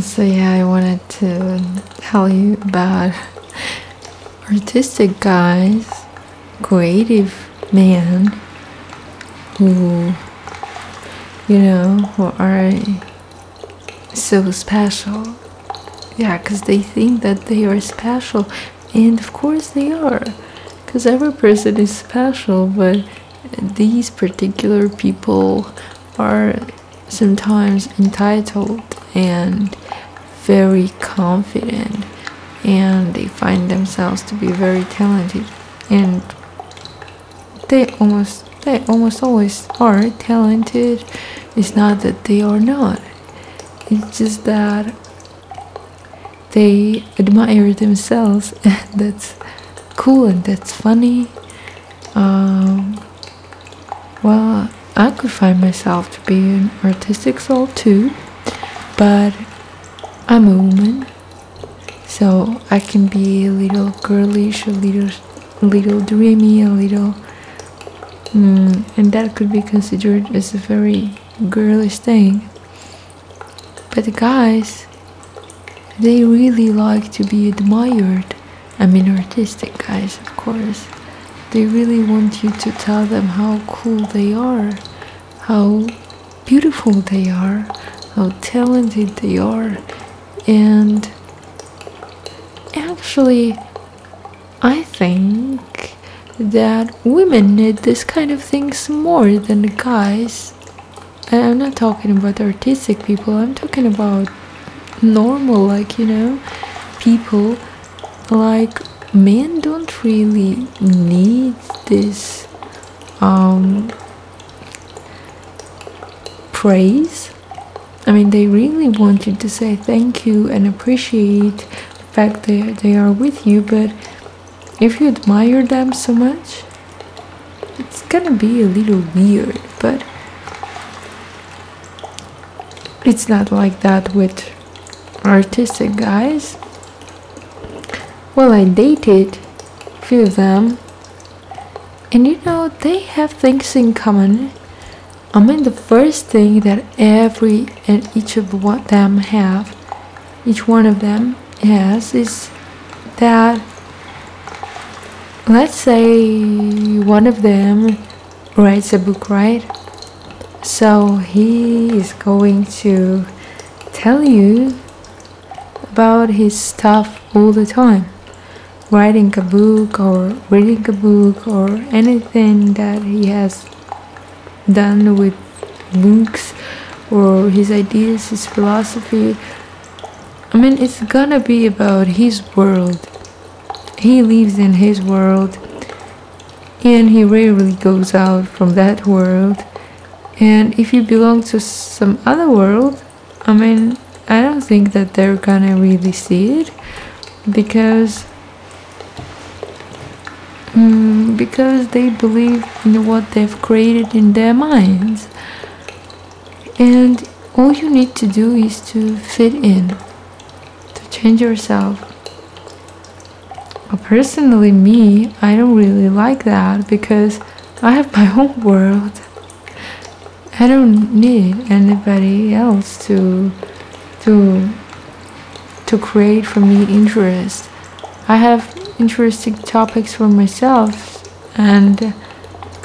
So yeah, I wanted to tell you about artistic guys, creative man who you know who are so special. Yeah, because they think that they are special, and of course they are, because every person is special, but these particular people are sometimes entitled and very confident and they find themselves to be very talented. And they almost they almost always are talented. It's not that they are not. It's just that they admire themselves and that's cool and that's funny. Um, well i could find myself to be an artistic soul too but I'm a woman, so I can be a little girlish, a little, little dreamy, a little, mm, and that could be considered as a very girlish thing. But the guys, they really like to be admired. I mean, artistic guys, of course. They really want you to tell them how cool they are, how beautiful they are, how talented they are. And actually i think that women need this kind of things more than guys. I'm not talking about artistic people i'm talking about normal like you know people. Like men don't really need this um praise I mean, they really want you to say thank you and appreciate the fact that they are with you, but if you admire them so much, it's gonna be a little weird, but it's not like that with artistic guys. Well, I dated a few of them, and you know, they have things in common I mean, the first thing that every and each of them have, each one of them has, is that let's say one of them writes a book, right? So he is going to tell you about his stuff all the time. Writing a book or reading a book or anything that he has done with books or his ideas, his philosophy. I mean, it's gonna be about his world. He lives in his world and he rarely goes out from that world. And if you belong to some other world, I mean, I don't think that they're gonna really see it because mm, because they believe in what they've created in their minds. And all you need to do is to fit in, to change yourself. But personally, me, I don't really like that because I have my own world. I don't need anybody else to to to create for me interest. I have interesting topics for myself and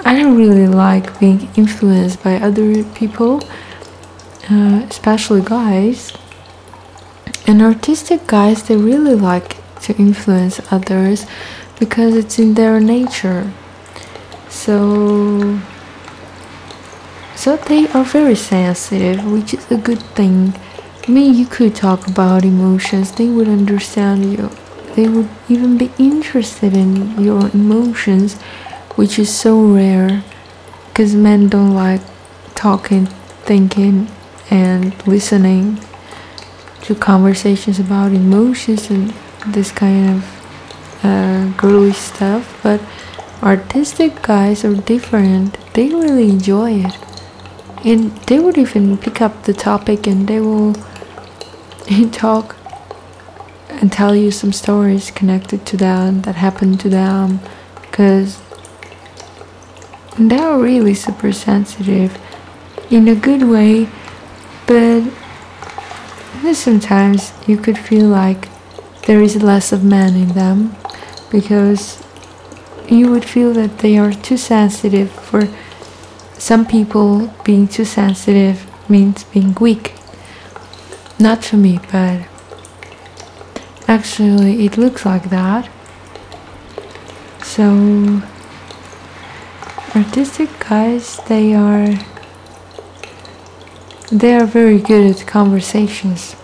I don't really like being influenced by other people, uh, especially guys. And artistic guys, they really like to influence others because it's in their nature. So, so they are very sensitive, which is a good thing. I mean, you could talk about emotions; they would understand you they would even be interested in your emotions, which is so rare because men don't like talking, thinking, and listening to conversations about emotions and this kind of uh, girly stuff. But artistic guys are different, they really enjoy it. And they would even pick up the topic and they will talk and tell you some stories connected to them that happened to them because they're really super sensitive in a good way but sometimes you could feel like there is less of man in them because you would feel that they are too sensitive for some people. Being too sensitive means being weak. Not for me but actually it looks like that. So artistic guys they are they are very good at conversations.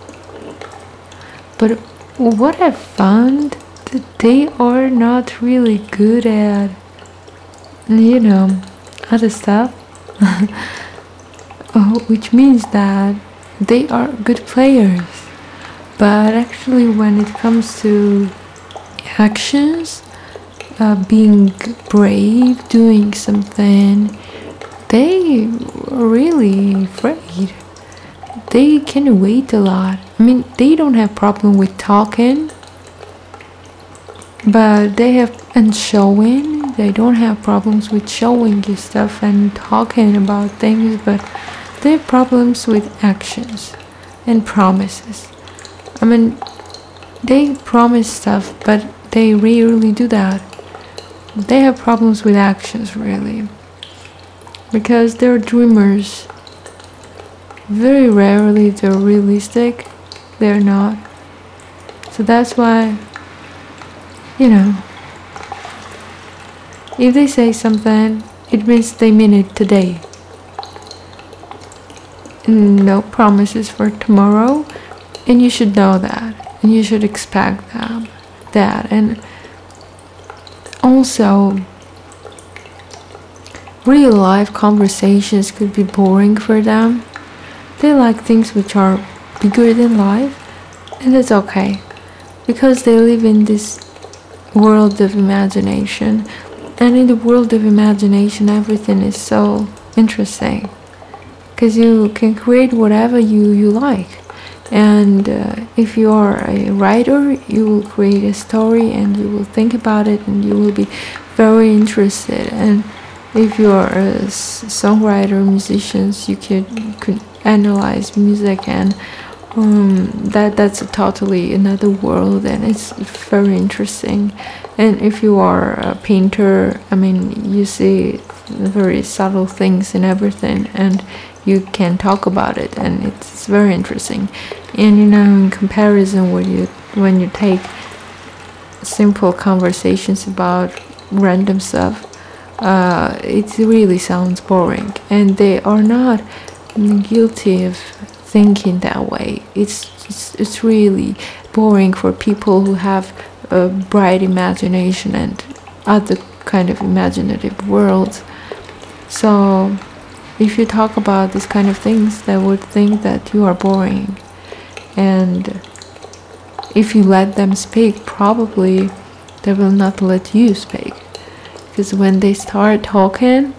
But what i found that they are not really good at you know other stuff. Oh, which means that they are good players but actually when it comes to actions uh, being brave, doing something, they are really afraid. They can wait a lot. I mean, they don't have problem with talking, but they have and showing. They don't have problems with showing you stuff and talking about things, but they have problems with actions and promises. I mean, they promise stuff, but they rarely do that. They have problems with actions really. Because they're dreamers. Very rarely they're realistic. They're not. So that's why you know if they say something it means they mean it today. No promises for tomorrow and you should know that. And you should expect that that. And also, real life conversations could be boring for them. They like things which are bigger than life, and it's okay. Because they live in this world of imagination. And in the world of imagination, everything is so interesting. Because you can create whatever you, you like and uh, if you are a writer you will create a story and you will think about it and you will be very interested. And if you are a songwriter musicians you could analyze music and um, that that's a totally another world and it's very interesting. And if you are a painter i mean you see very subtle things in everything and you can talk about it and it's very interesting. And you know in comparison when you when you take simple conversations about random stuff uh, it really sounds boring. And they are not guilty of thinking that way. It's, it's it's really boring for people who have a bright imagination and other kind of imaginative worlds. So if you talk about these kind of things, they would think that you are boring. And if you let them speak, probably they will not let you speak. Because when they start talking,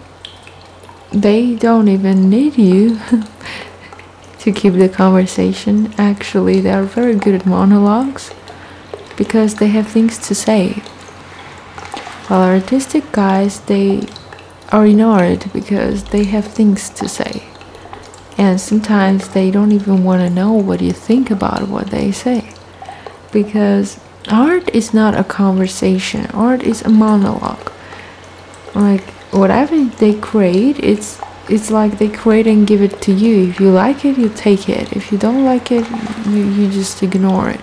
they don't even need you to keep the conversation. Actually, they are very good at monologues because they have things to say. While artistic guys, they are ignored because they have things to say. And sometimes they don't even want to know what you think about what they say. Because art is not a conversation, art is a monologue. Like whatever they create, it's it's like they create and give it to you. If you like it, you take it. If you don't like it, you, you just ignore it.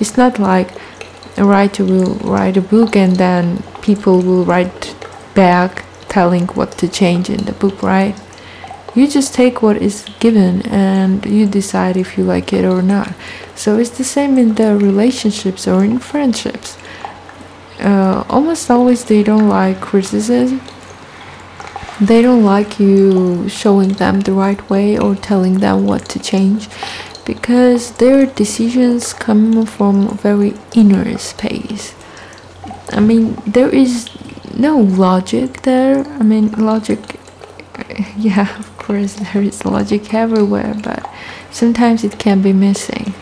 It's not like a writer will write a book and then people will write back telling what to change in the book, right? You just take what is given and you decide if you like it or not. So it's the same in the relationships or in friendships. Uh, almost always they don't like criticism. They don't like you showing them the right way or telling them what to change because their decisions come from a very inner space. I mean, there is no logic there. I mean, logic, yeah, of course, there is logic everywhere, but sometimes it can be missing.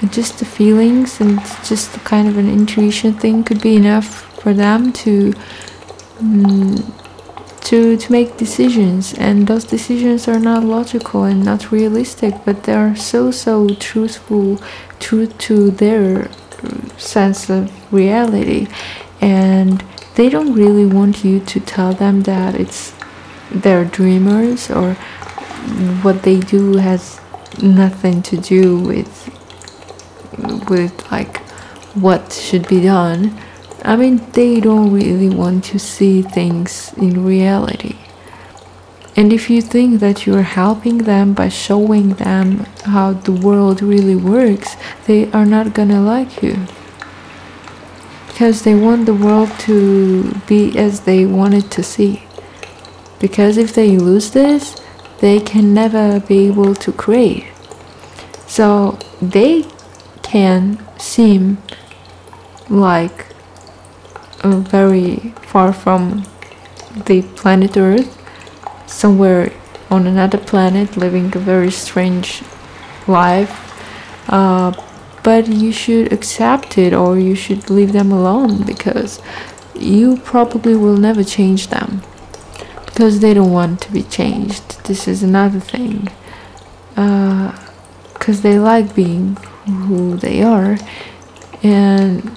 And just the feelings and just the kind of an intuition thing could be enough for them to um, to to make decisions and those decisions are not logical and not realistic but they are so so truthful true to their sense of reality and they don't really want you to tell them that it's they're dreamers or what they do has nothing to do with with like what should be done I mean, they don't really want to see things in reality. And if you think that you're helping them by showing them how the world really works, they are not gonna like you. Because they want the world to be as they want it to see. Because if they lose this, they can never be able to create. So they can seem like uh, very far from the planet Earth, somewhere on another planet, living a very strange life. Uh, but you should accept it or you should leave them alone because you probably will never change them because they don't want to be changed. This is another thing. Because uh, they like being who they are and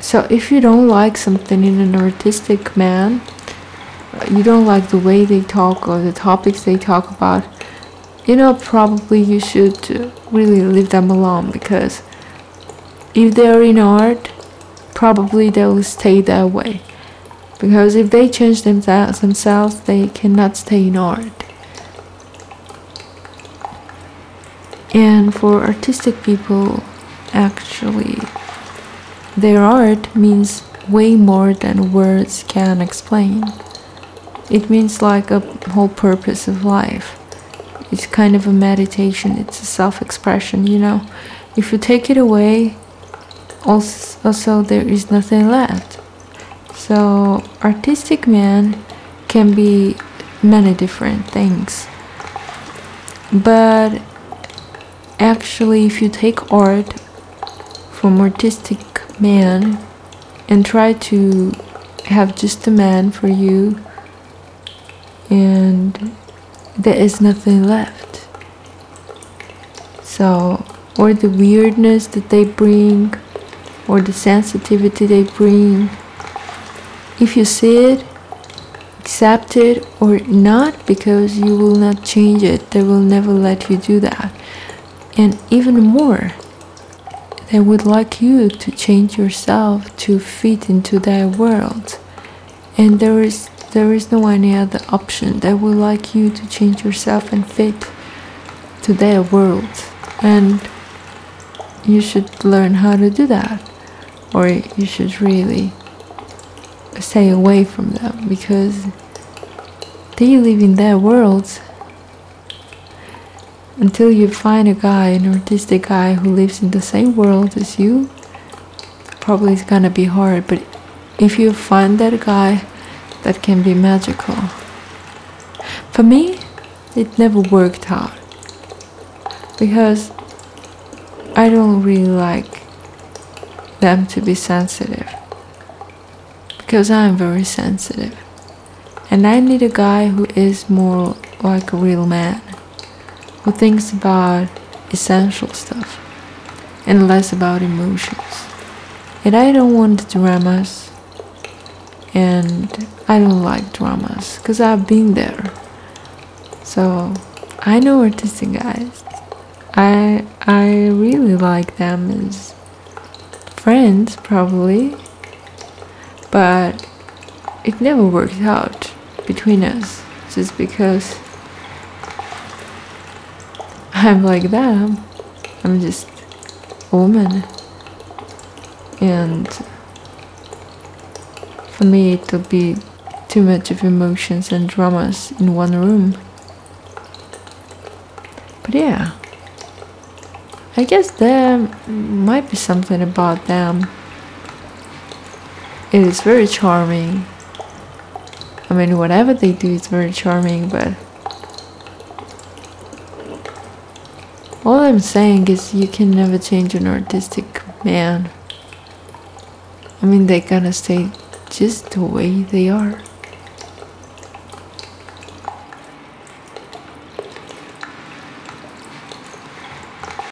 so if you don't like something in an artistic man, you don't like the way they talk or the topics they talk about, you know, probably you should really leave them alone because if they're in art, probably they'll stay that way. Because if they change themselves, themselves they cannot stay in art. And for artistic people, actually, their art means way more than words can explain. It means like a whole purpose of life. It's kind of a meditation, it's a self expression, you know. If you take it away, also, there is nothing left. So, artistic man can be many different things. But actually, if you take art from artistic man and try to have just a man for you and there is nothing left so or the weirdness that they bring or the sensitivity they bring if you see it accept it or not because you will not change it they will never let you do that and even more they would like you to change yourself to fit into their world. And there is there is no any other option. They would like you to change yourself and fit to their world. And you should learn how to do that. Or you should really stay away from them because they live in their worlds until you find a guy, an artistic guy who lives in the same world as you, probably it's gonna be hard. But if you find that guy, that can be magical. For me, it never worked out because I don't really like them to be sensitive because I'm very sensitive and I need a guy who is more like a real man who thinks about essential stuff and less about emotions. And I don't want dramas, and I don't like dramas because I've been there. So I know artistic guys. I I really like them as friends probably, but it never worked out between us just because I'm like that. I'm just a woman. And for me, it would be too much of emotions and dramas in one room. But yeah, I guess there might be something about them. It is very charming. I mean, whatever they do is very charming, but All I'm saying is you can never change an artistic man. I mean, they gotta stay just the way they are.